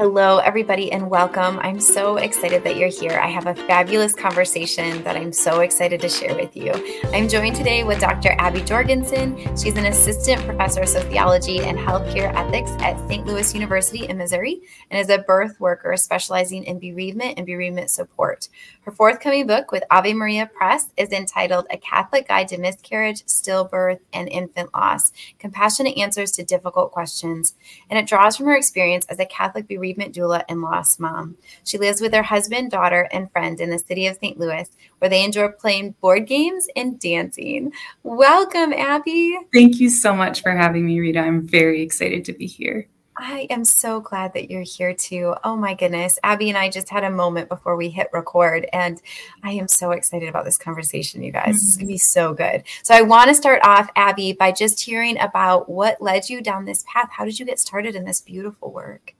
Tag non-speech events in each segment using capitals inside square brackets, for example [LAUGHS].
Hello, everybody, and welcome. I'm so excited that you're here. I have a fabulous conversation that I'm so excited to share with you. I'm joined today with Dr. Abby Jorgenson. She's an assistant professor of sociology and healthcare ethics at St. Louis University in Missouri and is a birth worker specializing in bereavement and bereavement support. Her forthcoming book with Ave Maria Press is entitled A Catholic Guide to Miscarriage, Stillbirth, and Infant Loss Compassionate Answers to Difficult Questions. And it draws from her experience as a Catholic bereavement doula and lost mom. She lives with her husband, daughter, and friend in the city of St. Louis, where they enjoy playing board games and dancing. Welcome, Abby. Thank you so much for having me, Rita. I'm very excited to be here. I am so glad that you're here too. Oh my goodness. Abby and I just had a moment before we hit record, and I am so excited about this conversation, you guys. Mm-hmm. It's going to be so good. So, I want to start off, Abby, by just hearing about what led you down this path. How did you get started in this beautiful work?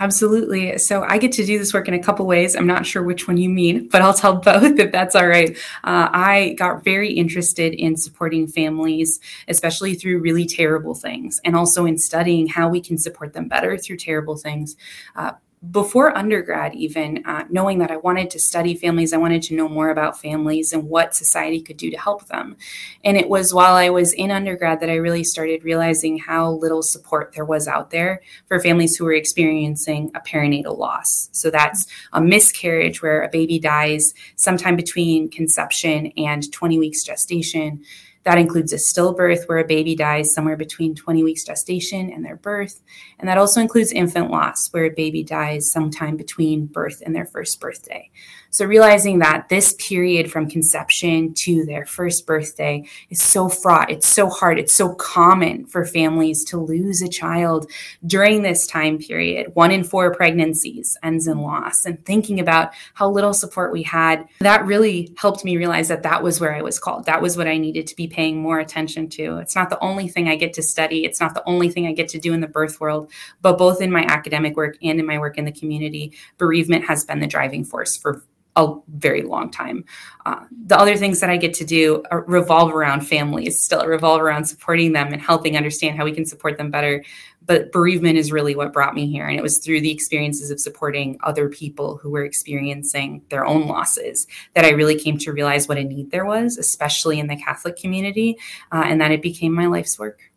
Absolutely. So I get to do this work in a couple ways. I'm not sure which one you mean, but I'll tell [LAUGHS] both if that's all right. Uh, I got very interested in supporting families, especially through really terrible things, and also in studying how we can support them better through terrible things. Uh, before undergrad, even uh, knowing that I wanted to study families, I wanted to know more about families and what society could do to help them. And it was while I was in undergrad that I really started realizing how little support there was out there for families who were experiencing a perinatal loss. So that's a miscarriage where a baby dies sometime between conception and 20 weeks gestation that includes a stillbirth where a baby dies somewhere between 20 weeks gestation and their birth. And that also includes infant loss where a baby dies sometime between birth and their first birthday. So realizing that this period from conception to their first birthday is so fraught, it's so hard, it's so common for families to lose a child during this time period. One in four pregnancies ends in loss. And thinking about how little support we had, that really helped me realize that that was where I was called. That was what I needed to be paying more attention to. It's not the only thing I get to study, it's not the only thing I get to do in the birth world, but both in my academic work and in my work in the community, bereavement has been the driving force for a very long time. Uh, the other things that I get to do revolve around families, still revolve around supporting them and helping understand how we can support them better. But bereavement is really what brought me here. And it was through the experiences of supporting other people who were experiencing their own losses that I really came to realize what a need there was, especially in the Catholic community, uh, and that it became my life's work.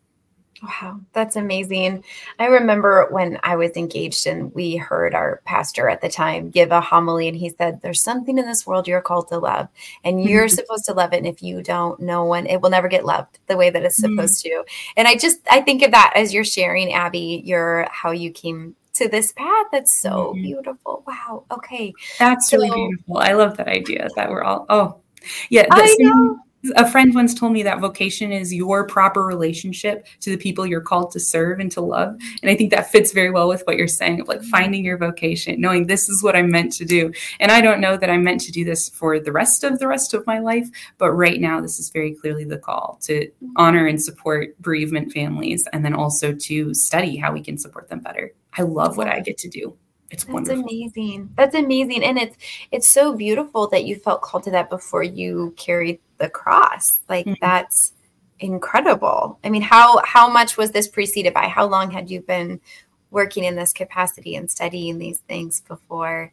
Wow, that's amazing. I remember when I was engaged and we heard our pastor at the time give a homily, and he said, There's something in this world you're called to love, and [LAUGHS] you're supposed to love it. And if you don't, no one, it will never get loved the way that it's mm-hmm. supposed to. And I just, I think of that as you're sharing, Abby, your how you came to this path. That's so mm-hmm. beautiful. Wow. Okay. That's so, really beautiful. I love that idea that we're all, oh, yeah. I know a friend once told me that vocation is your proper relationship to the people you're called to serve and to love. And i think that fits very well with what you're saying of like mm-hmm. finding your vocation knowing this is what i'm meant to do. And i don't know that i'm meant to do this for the rest of the rest of my life but right now this is very clearly the call to mm-hmm. honor and support bereavement families and then also to study how we can support them better. I love what i get to do it's That's wonderful. amazing. That's amazing. And it's it's so beautiful that you felt called to that before you carried the cross. Like mm-hmm. that's incredible. I mean, how how much was this preceded by? How long had you been working in this capacity and studying these things before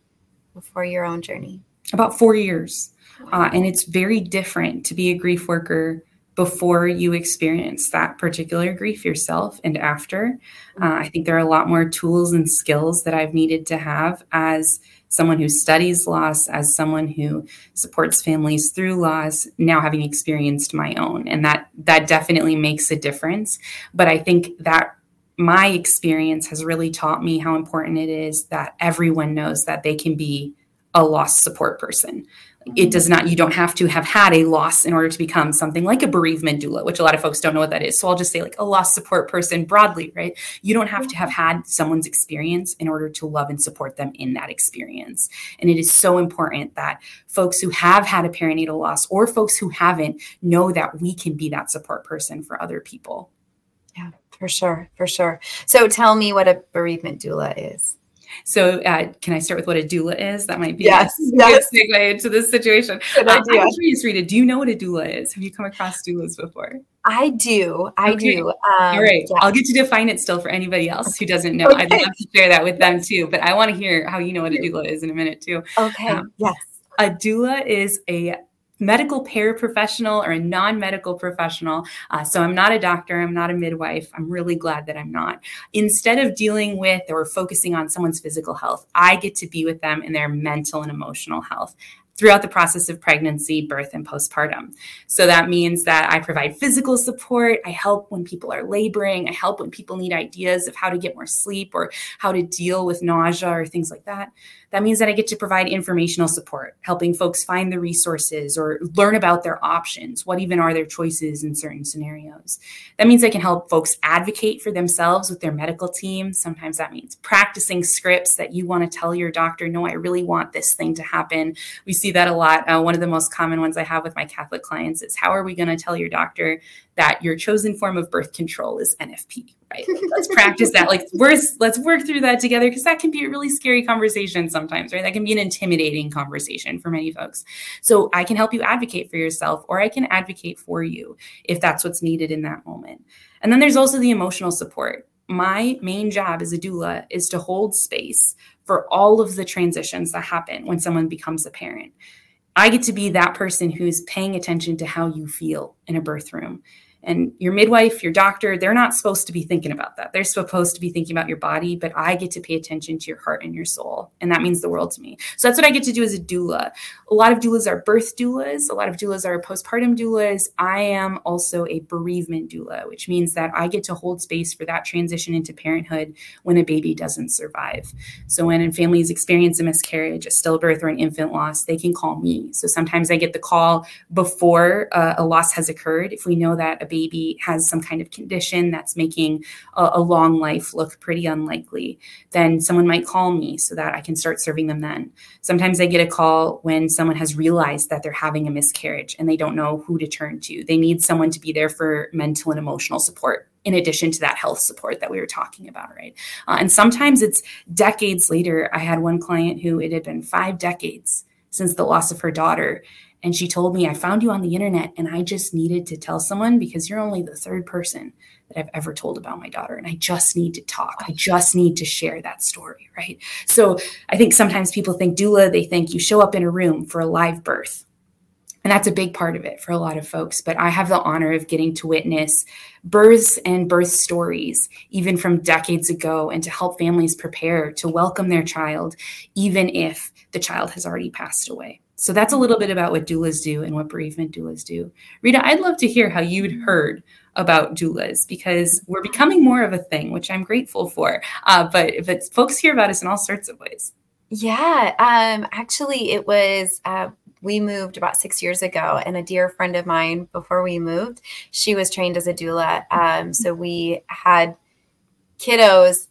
before your own journey? About four years. Wow. Uh, and it's very different to be a grief worker before you experience that particular grief yourself and after. Uh, I think there are a lot more tools and skills that I've needed to have as someone who studies loss, as someone who supports families through loss, now having experienced my own. And that that definitely makes a difference. But I think that my experience has really taught me how important it is that everyone knows that they can be a loss support person. It does not you don't have to have had a loss in order to become something like a bereavement doula which a lot of folks don't know what that is. So i'll just say like a loss support person broadly right? You don't have to have had someone's experience in order to love and support them in that experience. And it is so important that folks who have had a perinatal loss or folks who haven't know that we can be that support person for other people. Yeah for sure for sure. So tell me what a bereavement doula is So, uh, can I start with what a doula is? That might be yes, a yes. good segue into this situation. Good uh, idea. I'm curious, Rita, do you know what a doula is? Have you come across doulas before? I do. I Okay. do. Um, All right, yeah. I'll get to define it still for anybody else who doesn't know. I'd love to share that with them too, but I want to hear how you know what a doula is in a minute too. Okay. um, yes. A doula is a medical paraprofessional or a non-medical professional. Uh, so I'm not a doctor. I'm not a midwife. I'm really glad that I'm not. Instead of dealing with or focusing on someone's physical health, I get to be with them in their mental and emotional health throughout the process of pregnancy, birth, and postpartum. So that means that I provide physical support. I help when people are laboring. I help when people need ideas of how to get more sleep or how to deal with nausea or things like that. That means that I get to provide informational support, helping folks find the resources or learn about their options. What even are their choices in certain scenarios? That means I can help folks advocate for themselves with their medical team. Sometimes that means practicing scripts that you want to tell your doctor, no, I really want this thing to happen. We see that a lot. Uh, one of the most common ones I have with my Catholic clients is how are we going to tell your doctor that your chosen form of birth control is NFP? Right. Let's [LAUGHS] practice that. Like, we're, let's work through that together because that can be a really scary conversation sometimes, right? That can be an intimidating conversation for many folks. So I can help you advocate for yourself, or I can advocate for you if that's what's needed in that moment. And then there's also the emotional support. My main job as a doula is to hold space for all of the transitions that happen when someone becomes a parent. I get to be that person who's paying attention to how you feel in a birth room. And your midwife, your doctor, they're not supposed to be thinking about that. They're supposed to be thinking about your body, but I get to pay attention to your heart and your soul. And that means the world to me. So that's what I get to do as a doula. A lot of doulas are birth doulas, a lot of doulas are postpartum doulas. I am also a bereavement doula, which means that I get to hold space for that transition into parenthood when a baby doesn't survive. So when families experience a miscarriage, a stillbirth, or an infant loss, they can call me. So sometimes I get the call before uh, a loss has occurred. If we know that baby has some kind of condition that's making a, a long life look pretty unlikely, then someone might call me so that I can start serving them then. Sometimes I get a call when someone has realized that they're having a miscarriage and they don't know who to turn to. They need someone to be there for mental and emotional support in addition to that health support that we were talking about, right? Uh, and sometimes it's decades later. I had one client who it had been five decades since the loss of her daughter. And she told me, I found you on the internet and I just needed to tell someone because you're only the third person that I've ever told about my daughter. And I just need to talk. I just need to share that story, right? So I think sometimes people think doula, they think you show up in a room for a live birth. And that's a big part of it for a lot of folks. But I have the honor of getting to witness births and birth stories, even from decades ago, and to help families prepare to welcome their child, even if the child has already passed away. So that's a little bit about what doulas do and what bereavement doulas do. Rita, I'd love to hear how you'd heard about doulas because we're becoming more of a thing, which I'm grateful for. Uh, but if it's folks hear about us in all sorts of ways. Yeah, um, actually, it was. Uh, we moved about six years ago, and a dear friend of mine, before we moved, she was trained as a doula. Um, so we had kiddos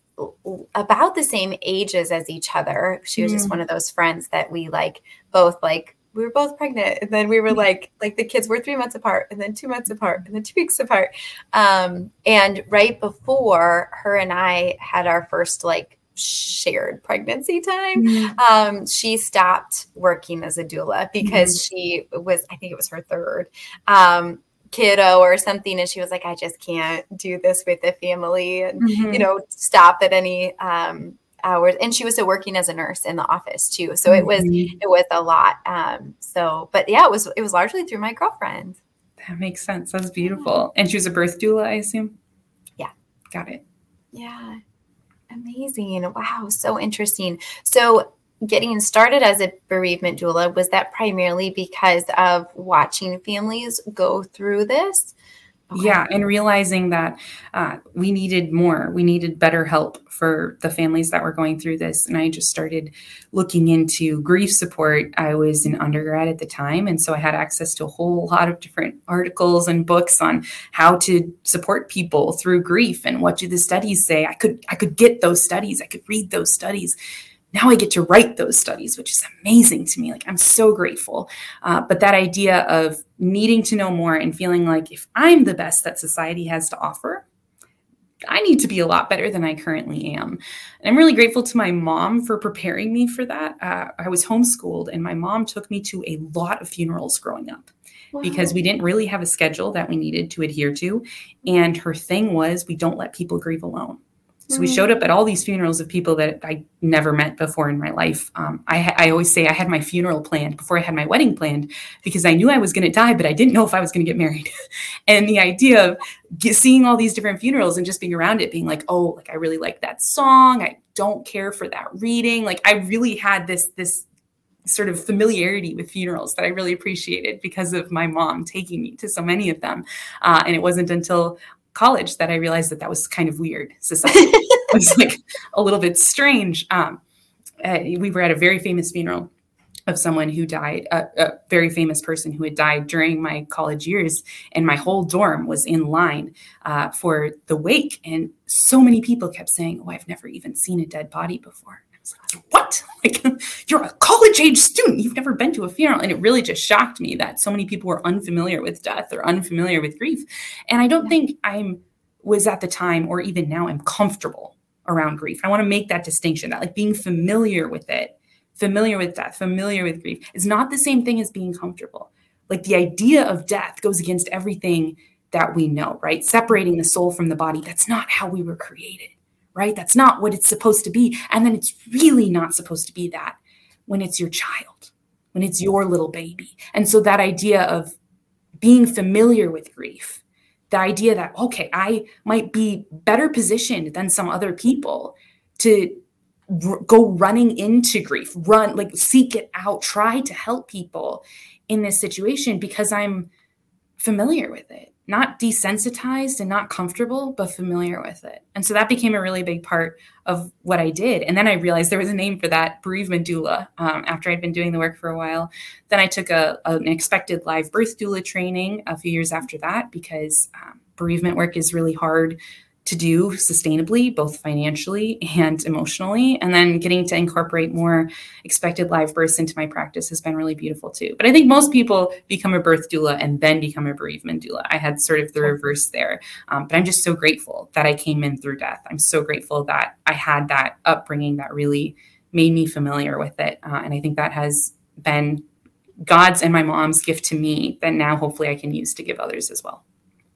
about the same ages as each other. She was just Mm. one of those friends that we like both like we were both pregnant and then we were like like the kids were three months apart and then two months apart and then two weeks apart. Um and right before her and i had our first like shared pregnancy time um she stopped working as a doula because she was i think it was her third um kiddo or something and she was like i just can't do this with the family and Mhm. you know stop at any um hours and she was still working as a nurse in the office too so it was Mhm. it was a lot um so but yeah it was it was largely through my girlfriend That makes sense. That's beautiful. And she was a birth doula, I assume? Yeah. Got it. yeah amazing wow so interesting so getting started as a bereavement doula was that primarily because of watching families go through this Okay. Yeah, and realizing that uh, we needed more, we needed better help for the families that were going through this. And I just started looking into grief support. I was an undergrad at the time, and so I had access to a whole lot of different articles and books on how to support people through grief and what do the studies say. I could I could get those studies, I could read those studies. Now I get to write those studies, which is amazing to me. Like I'm so grateful. Uh, but that idea of needing to know more and feeling like if I'm the best that society has to offer, I need to be a lot better than I currently am. And I'm really grateful to my mom for preparing me for that. Uh, I was homeschooled, and my mom took me to a lot of funerals growing up. Wow. Because we didn't really have a schedule that we needed to adhere to. And her thing was, we don't let people grieve alone. So we showed up at all these funerals of people that I never met before in my life. Um, I, I, always say I had my funeral planned before I had my wedding planned because I knew I was going to die, but I didn't know if I was going to get married. [LAUGHS] and the idea of get, seeing all these different funerals and just being around it, being like, oh, like I really like that song. I don't care for that reading. Like I really had this this sort of familiarity with funerals that I really appreciated because of my mom taking me to so many of them. Uh, and it wasn't until college that I realized that that was kind of weird society. it [LAUGHS] was like a little bit strange. Um, uh, we were at a very famous funeral of someone who died, a, a, very famous person who had died during my college years, and my whole dorm was in line uh, for the wake. And so many people kept saying, "Oh, I've never even seen a dead body before." Like, what? Like, [LAUGHS] you're a college age student. You've never been to a funeral. And it really just shocked me that so many people were unfamiliar with death or unfamiliar with grief. And I don't think I'm was at the time or even now I'm comfortable around grief. I want to make that distinction that like being familiar with it, familiar with death, familiar with grief is not the same thing as being comfortable. Like the idea of death goes against everything that we know, right? Separating the soul from the body. That's not how we were created right? That's not what it's supposed to be. And then it's really not supposed to be that when it's your child, when it's your little baby. And so that idea of being familiar with grief, the idea that, okay, I might be better positioned than some other people to r- go running into grief, run, like seek it out, try to help people in this situation because I'm familiar with it not desensitized and not comfortable, but familiar with it. And so that became a really big part of what I did. And then I realized there was a name for that bereavement doula um, after I'd been doing the work for a while. Then I took a, an expected live birth doula training a few years after that because um, bereavement work is really hard to do sustainably, both financially and emotionally. And then getting to incorporate more expected live births into my practice has been really beautiful too. But I think most people become a birth doula and then become a bereavement doula. I had sort of the reverse there. Um, but I'm just so grateful that I came in through death. I'm so grateful that I had that upbringing that really made me familiar with it. Uh, and I think that has been God's and my mom's gift to me that now hopefully I can use to give others as well.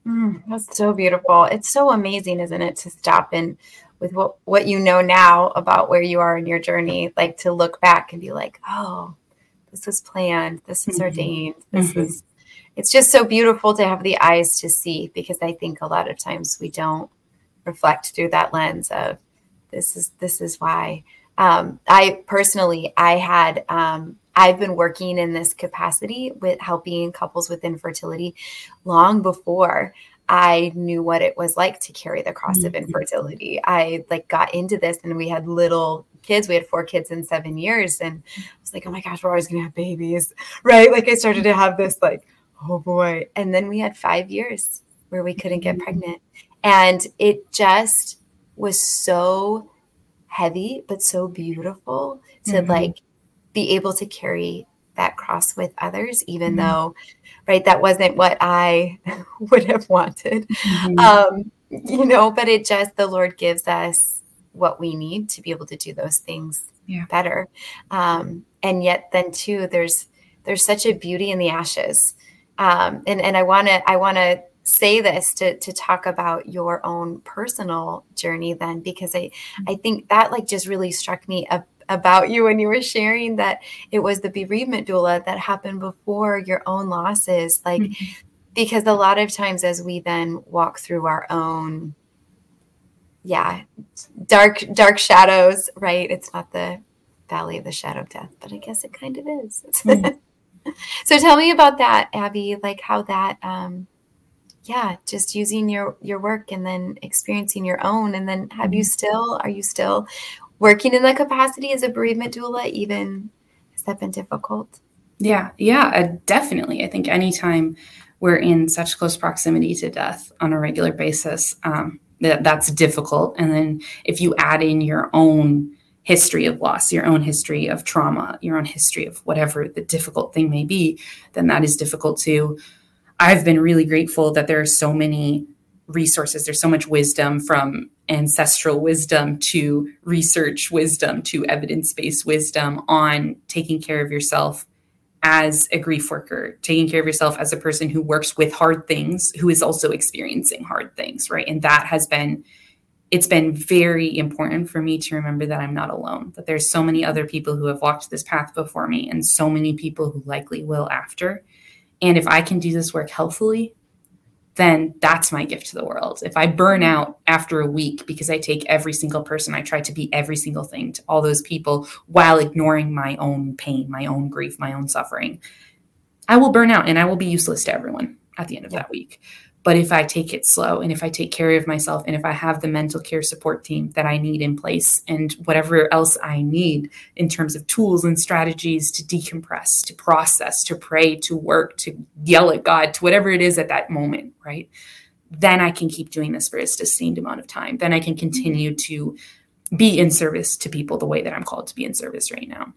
Mm, that's so beautiful. It's so amazing, isn't it, to stop and with what what you know now about where you are in your journey, like to look back and be like, oh, this was planned, this was mm-hmm. ordained, this mm-hmm. is. It's just so beautiful to have the eyes to see because I think a lot of times we don't reflect through that lens of this is this is why. Um, I personally, I had um, I've been working in this capacity with helping couples with infertility long before I knew what it was like to carry the cross mm-hmm. of infertility. I like got into this and we had little kids. We had four kids in seven years. And I was like, oh my gosh, we're always gonna have babies. [LAUGHS] Right. Like I started to have this like, oh boy. And then we had five years where we couldn't get mm-hmm. pregnant. And it just was so heavy, but so beautiful to mm-hmm. like be able to carry that cross with others, even mm-hmm. though, right, that wasn't what I [LAUGHS] would have wanted. Mm-hmm. Um, you know, but it just, the Lord gives us what we need to be able to do those things yeah. better. Um, and yet, then too, there's, there's such a beauty in the ashes. Um, and, and I want to, I want to say this to, to talk about your own personal journey then, because I, mm-hmm. I think that like just really struck me a, about you when you were sharing that it was the bereavement doula that happened before your own losses like mm-hmm. because a lot of times as we then walk through our own yeah dark dark shadows right it's not the valley of the shadow of death but i guess it kind of is mm-hmm. [LAUGHS] so tell me about that abby like how that um yeah just using your your work and then experiencing your own and then have mm-hmm. you still are you still working in that capacity as a bereavement doula even has that been difficult? Yeah yeah uh, definitely. I think anytime we're in such close proximity to death on a regular basis um, that, that's difficult. And then if you add in your own history of loss your own history of trauma your own history of whatever the difficult thing may be then that is difficult too. I've been really grateful that there are so many resources. There's so much wisdom from ancestral wisdom to research wisdom to evidence based wisdom on taking care of yourself as a grief worker, taking care of yourself as a person who works with hard things, who is also experiencing hard things, right? And that has been it's been very important for me to remember that I'm not alone, that there's so many other people who have walked this path before me and so many people who likely will after. And if I can do this work healthfully, then that's my gift to the world. If I burn mm. out after a week because I take every single person, I try to be every single thing to all those people while ignoring my own pain, my own grief, my own suffering, I will burn out and I will be useless to everyone at the end of yeah. that week. But if I take it slow and if I take care of myself and if I have the mental care support team that I need in place and whatever else I need in terms of tools and strategies to decompress, to process, to pray, to work, to yell at God, to whatever it is at that moment, right? Then I can keep doing this for a sustained amount of time. Then I can continue to be in service to people the way that I'm called to be in service right now.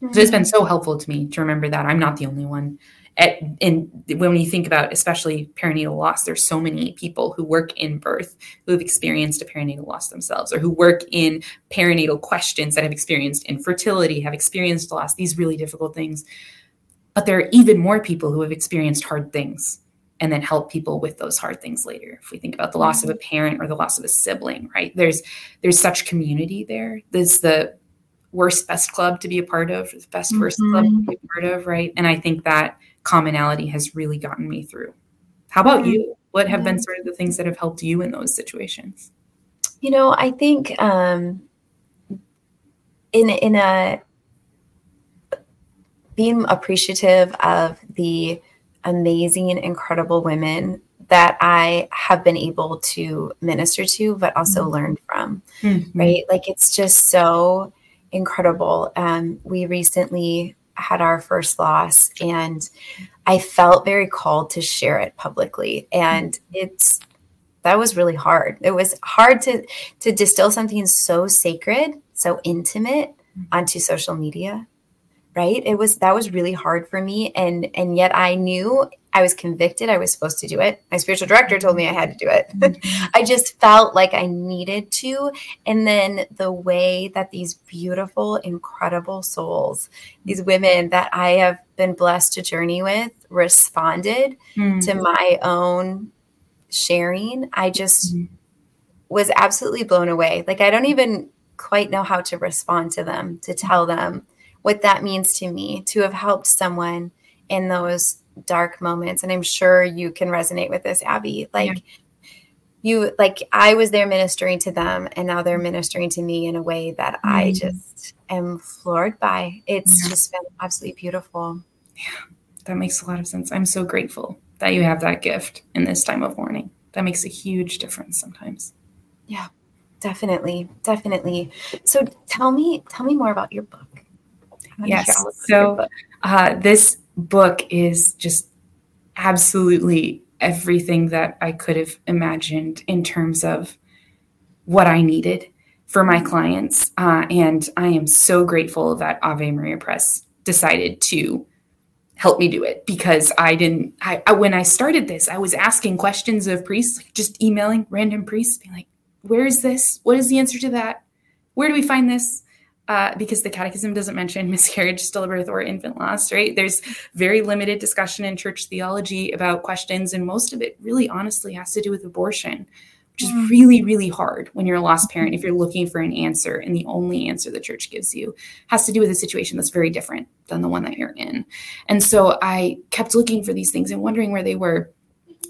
Mm-hmm. So it's been so helpful to me to remember that I'm not the only one at, and when you think about especially perinatal loss there's so many people who work in birth who have experienced a perinatal loss themselves or who work in perinatal questions that have experienced infertility have experienced loss these really difficult things. But there are even more people who have experienced hard things and then help people with those hard things later. If we think about the loss of a parent or the loss of a sibling right? There's there's such community there. There's the worst best club to be a part of the best worst mm-hmm. club to be a part of right? And i think that commonality has really gotten me through. How about you? Mm-hmm. What have been sort of the things that have helped you in those situations? You know, I think um, in in a being appreciative of the amazing, incredible women that I have been able to minister to, but also mm-hmm. learn from. Mm-hmm. Right, like it's just so incredible. Um, we recently had our first loss and I felt very called to share it publicly. And it's that was really hard. It was hard to to distill something so sacred, so intimate mm-hmm. onto social media right it was that was really hard for me and and yet i knew i was convicted i was supposed to do it my spiritual director told me i had to do it mm-hmm. [LAUGHS] i just felt like i needed to and then the way that these beautiful incredible souls these women that i have been blessed to journey with responded mm-hmm. to my own sharing i just mm-hmm. was absolutely blown away like i don't even quite know how to respond to them to tell them what that means to me to have helped someone in those dark moments and i'm sure you can resonate with this abby like yeah. you like i was there ministering to them and now they're ministering to me in a way that mm. i just am floored by it's yeah. just been absolutely beautiful yeah that makes a lot of sense i'm so grateful that you have that gift in this time of mourning that makes a huge difference sometimes yeah definitely definitely so tell me tell me more about your book yes. So uh, this book is just absolutely everything that I could have imagined in terms of what I needed for my clients. Uh, and I am so grateful that Ave Maria Press decided to help me do it because I didn't. I, I, when I started this, I was asking questions of priests, like just emailing random priests, being like, "Where is this? What is the answer to that? Where do we find this?" Uh, because the catechism doesn't mention [LAUGHS] miscarriage, stillbirth, or infant loss, right? There's very limited discussion in church theology about questions, and most of it really honestly has to do with abortion, which is really, really hard when you're a lost parent if you're looking for an answer, and the only answer the church gives you has to do with a situation that's very different than the one that you're in. And so I kept looking for these things and wondering where they were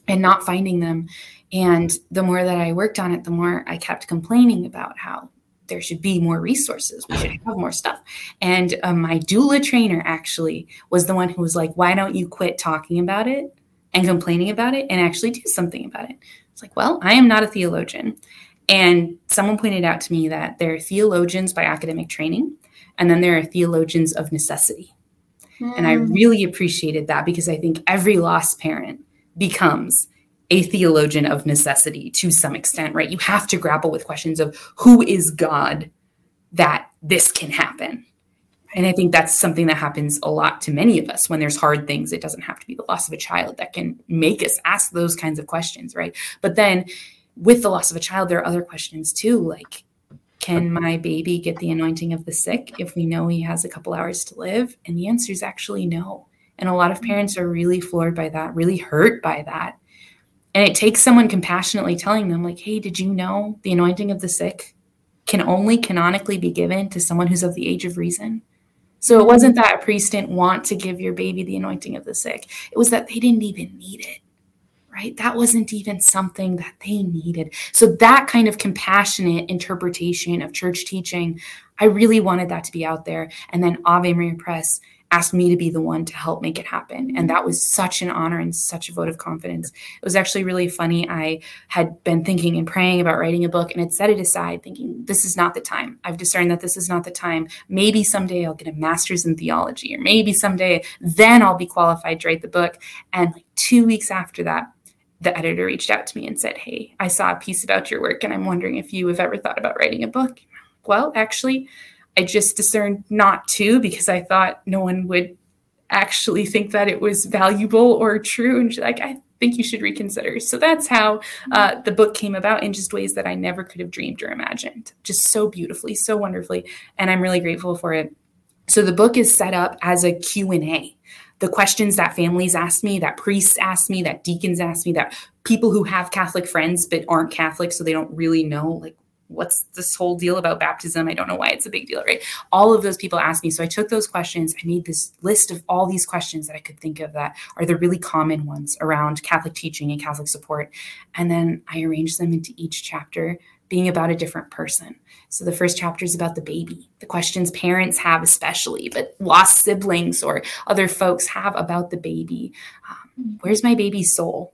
and not finding them. And the more that I worked on it, the more I kept complaining about how there should be more resources. We should have more stuff. And um, my doula trainer actually was the one who was like, why don't you quit talking about it and complaining about it and actually do something about it? It's like, well, I am not a theologian. And someone pointed out to me that there are theologians by academic training, and then there are theologians of necessity. Mm. And I hmm. really appreciated that because I think every lost parent becomes a theologian of necessity to some extent, right? You have to grapple with questions of who is God that this can happen. And I think that's something that happens a lot to many of us when there's hard things. It doesn't have to be the loss of a child that can make us ask those kinds of questions, right? But then with the loss of a child, there are other questions too, like can my baby get the anointing of the sick if we know he has a couple hours to live? And the answer is actually no. And a lot of parents are really floored by that, really hurt by that. And it takes someone compassionately telling them, like, hey, did you know the anointing of the sick can only canonically be given to someone who's of the age of reason? So it wasn't that a priest didn't want to give your baby the anointing of the sick, it was that they didn't even need it right? That wasn't even something that they needed. So, that kind of compassionate interpretation of church teaching, I really wanted that to be out there. And then Ave Maria Press asked me to be the one to help make it happen. And that was such an honor and such a vote of confidence. It was actually really funny. I had been thinking and praying about writing a book and had set it aside, thinking, this is not the time. I've discerned that this is not the time. Maybe someday I'll get a master's in theology, or maybe someday then I'll be qualified to write the book. And like two weeks after that, the editor reached out to me and said, Hey, I saw a piece about your work and I'm wondering if you have ever thought about writing a book. Well, actually, I just discerned not to because I thought no one would actually think that it was valuable or true. And she's like, I think you should reconsider. So that's how uh, the book came about in just ways that I never could have dreamed or imagined. Just so beautifully, so wonderfully. And I'm really grateful for it. So the book is set up as a Q&A the questions that families ask me, that priests ask me, that deacons ask me, that people who have Catholic friends but aren't Catholic, so they don't really know like what's this whole deal about baptism? I don't know why it's a big deal, right? All of those people asked me. So I took those questions, I made this list of all these questions that I could think of that are the really common ones around Catholic teaching and Catholic support. And then I arranged them into each chapter being about a different person. So the first chapter is about the baby, the questions parents have, especially, but lost siblings or other folks have about the baby. Um, where's my baby's soul?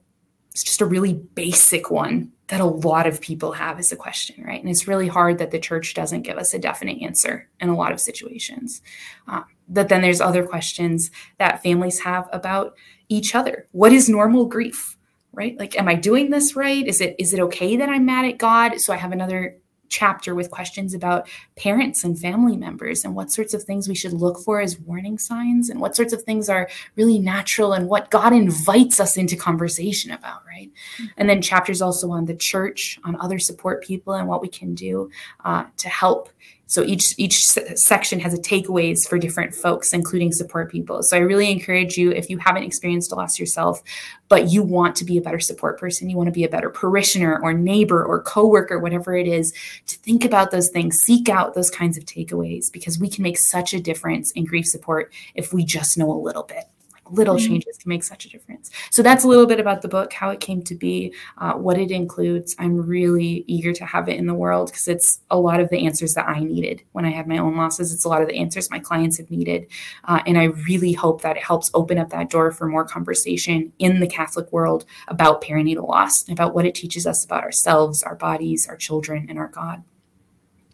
It's just a really basic one that a lot of people have as a question, right? And it's really hard that the church doesn't give us a definite answer in a lot of situations. Um, but then there's other questions that families have about each other. What is normal grief? right like am i doing this right is it is it okay that i'm mad at god so i have another chapter with questions about parents and family members and what sorts of things we should look for as warning signs and what sorts of things are really natural and what God invites us into conversation about, right? Mm-hmm. And then chapters also on the church, on other support people and what we can do uh, to help so each each section has a takeaways for different folks, including support people. So I really encourage you if you haven't experienced a loss yourself, but you want to be a better support person, you want to be a better parishioner or neighbor or coworker, whatever it is, to think about those things, seek out those kinds of takeaways because we can make such a difference in grief support if we just know a little bit little mm-hmm. changes can make such a difference. So that's a little bit about the book, how it came to be, uh, what it includes. I'm really eager to have it in the world because it's a lot of the answers that I needed when I had my own losses. It's a lot of the answers my clients have needed. Uh, and I really hope that it helps open up that door for more conversation in the Catholic world about perinatal loss and about what it teaches us about ourselves, our bodies, our children, and our God.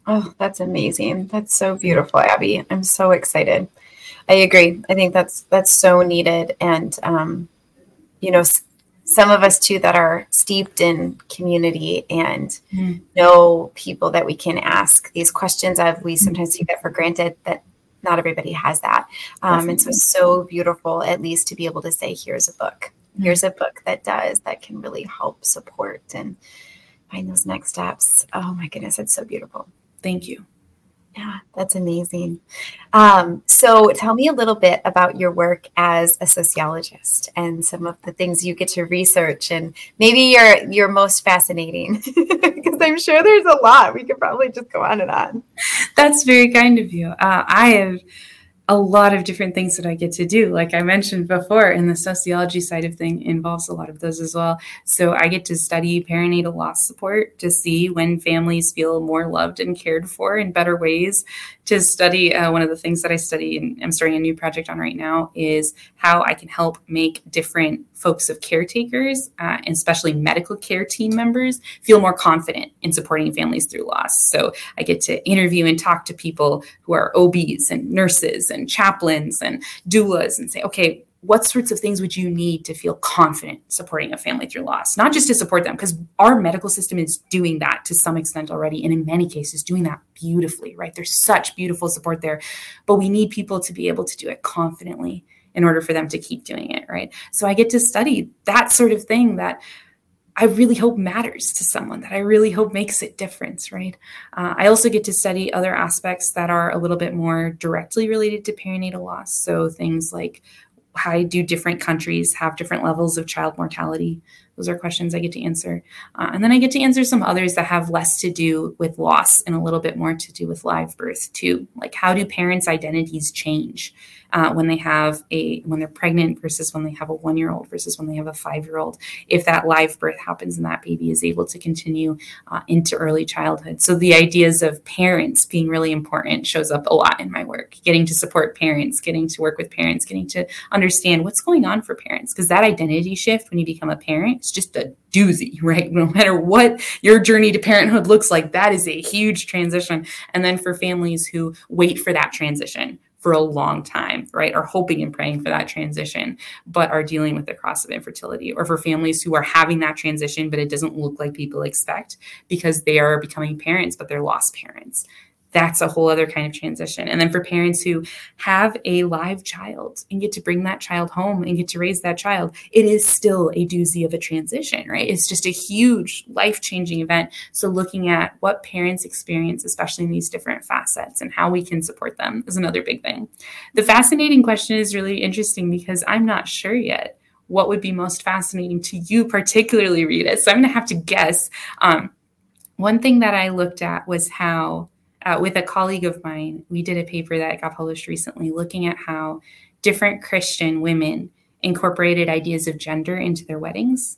Oh, that's amazing. That's so beautiful, Abby. I'm so excited. I agree. I think that's that's so needed, and um, you know, s- some of us too that are steeped in community and mm. know people that we can ask these questions of. We sometimes take that for granted that not everybody has that, um, and so it's so beautiful at least to be able to say, "Here's a book. Mm. Here's a book that does that can really help support and find those next steps." Oh my goodness, it's so beautiful. Thank you. Yeah, that's amazing. Um, so, tell me a little bit about your work as a sociologist and some of the things you get to research, and maybe your your most fascinating, [LAUGHS] because I'm sure there's a lot. We could probably just go on and on. That's very kind of you. Uh, I have a lot of different things that I get to do. Like I mentioned before, and the sociology side of thing involves a lot of those as well. So I get to study perinatal loss support to see when families feel more loved and cared for in better ways. To study uh, one of the things that I study and I'm starting a new project on right now is how I can help make different folks of caretakers, uh, and especially medical care team members, feel more confident in supporting families through loss. So I get to interview and talk to people who are OBs and nurses and chaplains and doulas and say, okay, what sorts of things would you need to feel confident supporting a family through loss? Not just to support them, because our medical system is doing that to some extent already, and in many cases, doing that beautifully, right? There's such beautiful support there, but we need people to be able to do it confidently in order for them to keep doing it, right? So I get to study that sort of thing that I really hope matters to someone, that I really hope makes a difference, right? Uh, I also get to study other aspects that are a little bit more directly related to perinatal loss. So things like how do different countries have different levels of child mortality? Those are questions I get to answer. Uh, and then I get to answer some others that have less to do with loss and a little bit more to do with live birth, too. Like, how do parents' identities change? Uh, when they have a when they're pregnant versus when they have a one year old versus when they have a five year old if that live birth happens and that baby is able to continue uh, into early childhood so the ideas of parents being really important shows up a lot in my work getting to support parents getting to work with parents getting to understand what's going on for parents because that identity shift when you become a parent is just a doozy, [LAUGHS] right? No matter what your journey to parenthood looks like, that is a huge transition. And then for families who wait for that transition, for a long time, right? Are hoping and praying for that transition, but are dealing with the cross of infertility, or for families who are having that transition, but it doesn't look like people expect because they are becoming parents, but they're lost parents that's a whole other kind of transition. And then for parents who have a live child and get to bring that child home and get to raise that child, it is still a doozy of a transition, right? It's just a huge life changing event. So looking at what parents experience, especially in these different facets and how we can support them is another big thing. The fascinating question is really interesting because I'm not sure yet what would be most fascinating to you, particularly Rita. So I'm going to have to guess. Um, one thing that I looked at was how uh, with a colleague of mine, we did a paper that got published recently looking at how different Christian women incorporated ideas of gender into their weddings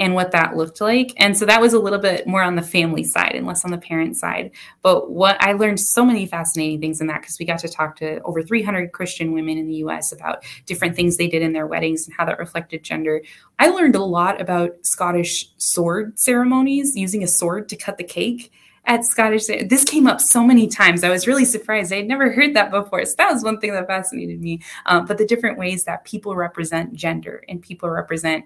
and what that looked like. And so that was a little bit more on the family side and less on the parent side. But what I learned so many fascinating things in that because we got to talk to over 300 Christian women in the US about different things they did in their weddings and how that reflected gender. I learned a lot about Scottish sword ceremonies, using a sword to cut the cake at Scottish. This came up so many times. I was really surprised. I had never heard that before. So that was one thing that fascinated me. Um, but the different ways that people represent gender and people represent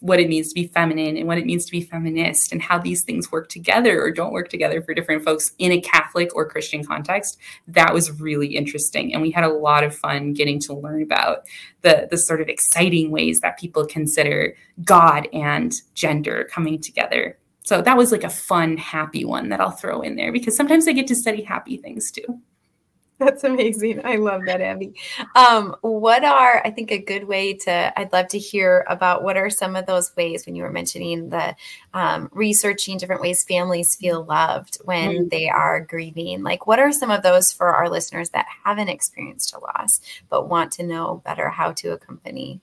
what it means to be feminine and what it means to be feminist and how these things work together or don't work together for different folks in a Catholic or Christian context. That was really interesting. And we had a lot of fun getting to learn about the, the sort of exciting ways that people consider God and gender coming together so that was like a fun, happy one that I'll throw in there because sometimes I get to study happy things too. That's amazing. I love that, Abby. Um, what are, I think, a good way to, I'd love to hear about what are some of those ways when you were mentioning the um, researching different ways families feel loved when mm-hmm. they are grieving. Like, what are some of those for our listeners that haven't experienced a loss but want to know better how to accompany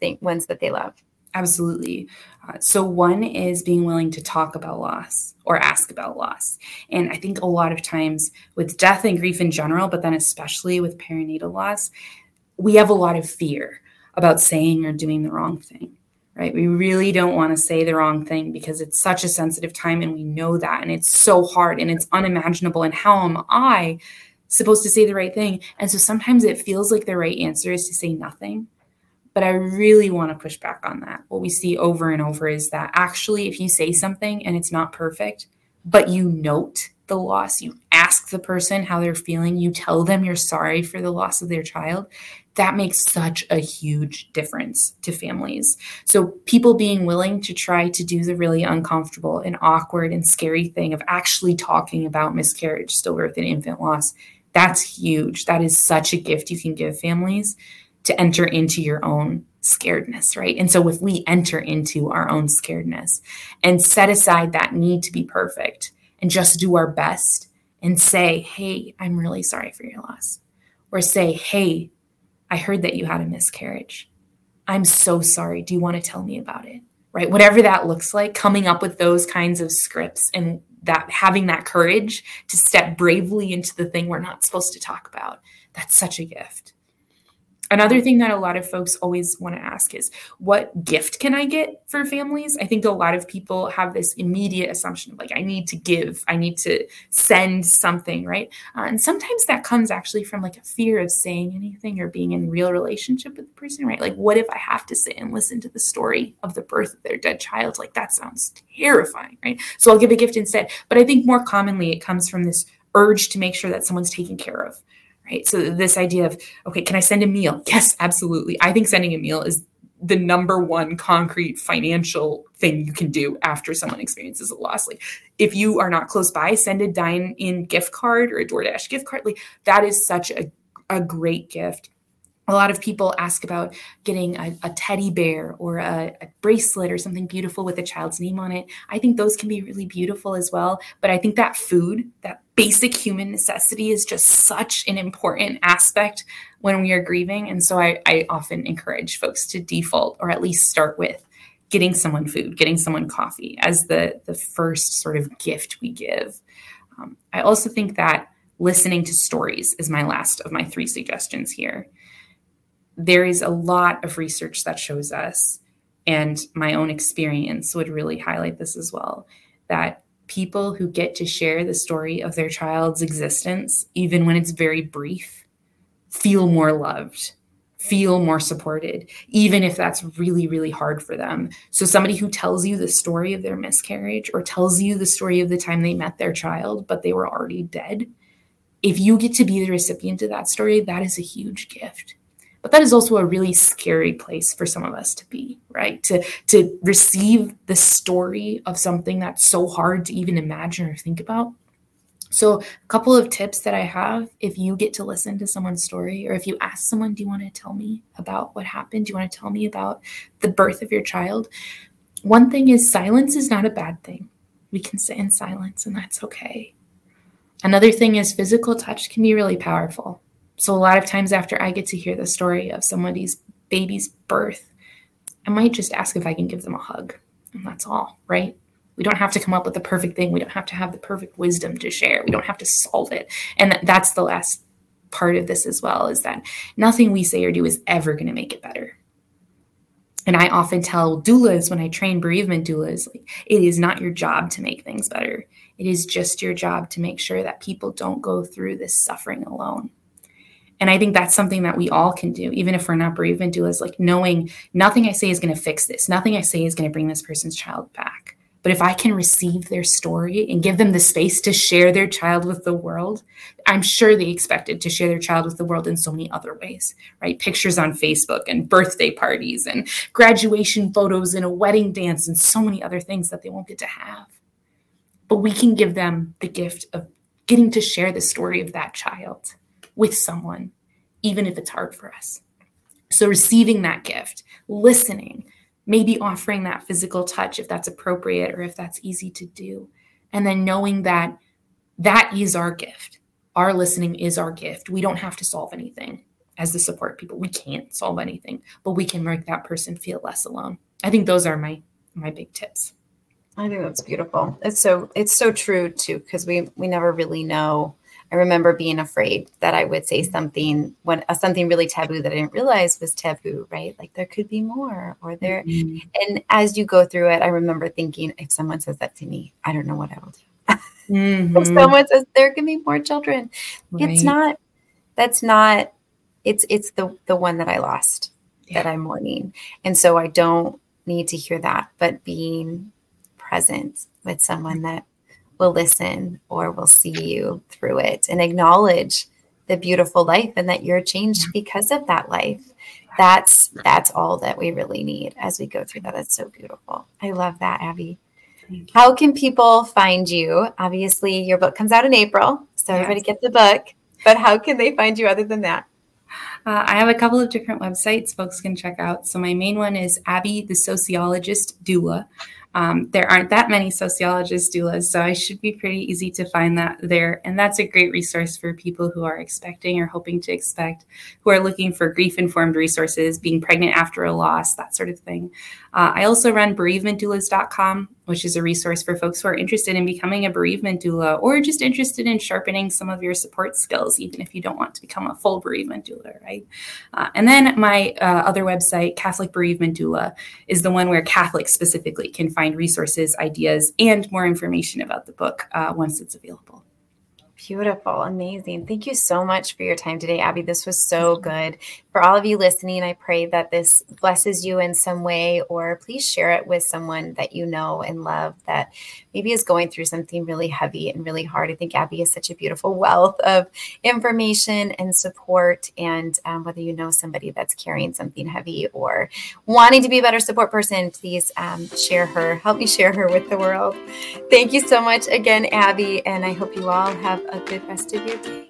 the ones that they love? Absolutely. Uh, so, one is being willing to talk about loss or ask about loss. And I think a lot of times with death and grief in general, but then especially with perinatal loss, we have a lot of fear about saying or doing the wrong thing, right? We really don't want to say the wrong thing because it's such a sensitive time and we know that. And it's so hard and it's unimaginable. And how am I supposed to say the right thing? And so sometimes it feels like the right answer is to say nothing but I really want to push back on that. What we see over and over is that actually, if you say something and it's not perfect, but you note the loss, you ask the person how they're feeling, you tell them you're sorry for the loss of their child, that makes such a huge difference to families. So, people being willing to try to do the really uncomfortable and awkward and scary thing of actually talking about miscarriage, stillbirth, and infant loss, that's huge. That is such a gift you can give families to enter into your own scaredness, right? And so if we enter into our own scaredness and set aside that need to be perfect and just do our best and say, hey, I'm really sorry for your loss, or say, hey, I heard that you had a miscarriage. I'm so sorry. Do you want to tell me about it? Right? Whatever that looks like, coming up with those kinds of scripts and that having that courage to step bravely into the thing we're not supposed to talk about. That's such a gift. Another thing that a lot of folks always want to ask is, what gift can I get for families? I think a lot of people have this immediate assumption of like, I need to give, I need to send something, right? Uh, and sometimes that comes actually from like a fear of saying anything or being in real relationship with the person, right? Like, what if I have to sit and listen to the story of the birth of their dead child? Like, that sounds terrifying, right? So I'll give a gift instead. But I think more commonly it comes from this urge to make sure that someone's taken care of right? So this idea of, okay, can I send a meal? Yes, absolutely. I think sending a meal is the number one concrete financial thing you can do after someone experiences a loss. Like if you are not close by, send a dine in gift card or a DoorDash gift card. Like that is such a, a great gift a lot of people ask about getting a, a teddy bear or a, a, bracelet or something beautiful with a child's name on it. I think those can be really beautiful as well. But I think that food, that basic human necessity, is just such an important aspect when we are grieving. And so I, I often encourage folks to default or at least start with getting someone food, getting someone coffee as the, the first sort of gift we give. Um, I also think that listening to stories is my last of my three suggestions here there is a lot of research that shows us, and my own experience would really highlight this as well, that people who get to share the story of their child's existence, even when it's very brief, feel more loved, feel more supported, even if that's really, really hard for them. So, somebody who tells you the story of their miscarriage or tells you the story of the time they met their child, but they were already dead, if you get to be the recipient of that story, that is a huge gift but that is also a really scary place for some of us to be right? To to receive the story of something that's so hard to even imagine or think about. So a couple of tips that i have if you get to listen to someone's story or if you ask someone do you want to tell me about what happened? Do you want to tell me about the birth of your child? One thing is silence is not a bad thing. We can sit in silence and that's okay. Another thing is physical touch can be really powerful so, a lot of times after I get to hear the story of somebody's baby's birth, I might just ask if I can give them a hug. And that's all, right? We don't have to come up with the perfect thing. We don't have to have the perfect wisdom to share. We don't have to solve it. And that's the last part of this as well is that nothing we say or do is ever going to make it better. And I often tell doulas when I train bereavement doulas, like, it is not your job to make things better. It is just your job to make sure that people don't go through this suffering alone. And I think that's something that we all can do, even if we're not bereavement doulas, like knowing nothing I say is going to fix this. Nothing I say is going to bring this person's child back. But if I can receive their story and give them the space to share their child with the world, I'm sure they expected to share their child with the world in so many other ways, right? Pictures on Facebook and birthday parties and graduation photos and a wedding dance and so many other things that they won't get to have. But we can give them the gift of getting to share the story of that child with someone, even if it's hard for us. So, receiving that gift, listening, maybe offering that physical touch if that's appropriate or if that's easy to do. And then knowing that that is our gift. Our listening is our gift. We don't have to solve anything as the support people. We can't solve anything, but we can make that person feel less alone. I think those are my my big tips. I think that's beautiful. It's so it's so true too because we we never really know I remember being afraid that I would say something when uh, something really taboo that I didn't realize was taboo, right? Like there could be more, or there. Mm-hmm. And as you go through it, I remember thinking, if someone says that to me, I don't know what I will do. [LAUGHS] Mm-hmm. if someone says there can be more children, right. it's not. That's not. It's it's the the one that I lost yeah. that I'm mourning, and so I don't need to hear that. But being present with someone that will listen or will see you through it and acknowledge the beautiful life and that you're changed because of that life. That's that's all that we really need as we go through that. It's so beautiful. I love that abby. How can people find you? Obviously your book comes out in april so yes. everybody get the book but how can they find you other than that? Uh, I have a couple of different websites folks can check out. So, my main one is Abby, the sociologist doula. Um, there aren't that many sociologists doulas, so I should be pretty easy to find that there. And that's a great resource for people who are expecting or hoping to expect, who are looking for grief informed resources, being pregnant after a loss, that sort of thing. Uh, I also run bereavementdoulas.com, which is a resource for folks who are interested in becoming a bereavement doula or just interested in sharpening some of your support skills, even if you don't want to become a full bereavement doula, right? Uh, and then my uh, other website, Catholic Bereavement Doula, is the one where Catholics specifically can find resources, ideas, and more information about the book uh, once it's available. Beautiful. Amazing. Thank you so much for your time today, Abby. This was so good. For all of you listening, I pray that this blesses you in some way, or please share it with someone that you know and love that maybe is going through something really heavy and really hard. I think Abby is such a beautiful [LAUGHS] wealth of information and support. And um, whether you know somebody that's carrying something heavy or wanting to be a better support person, please um, share her. Help me share her with the world. Thank you so much again, Abby. And I hope you all have a good rest of your day.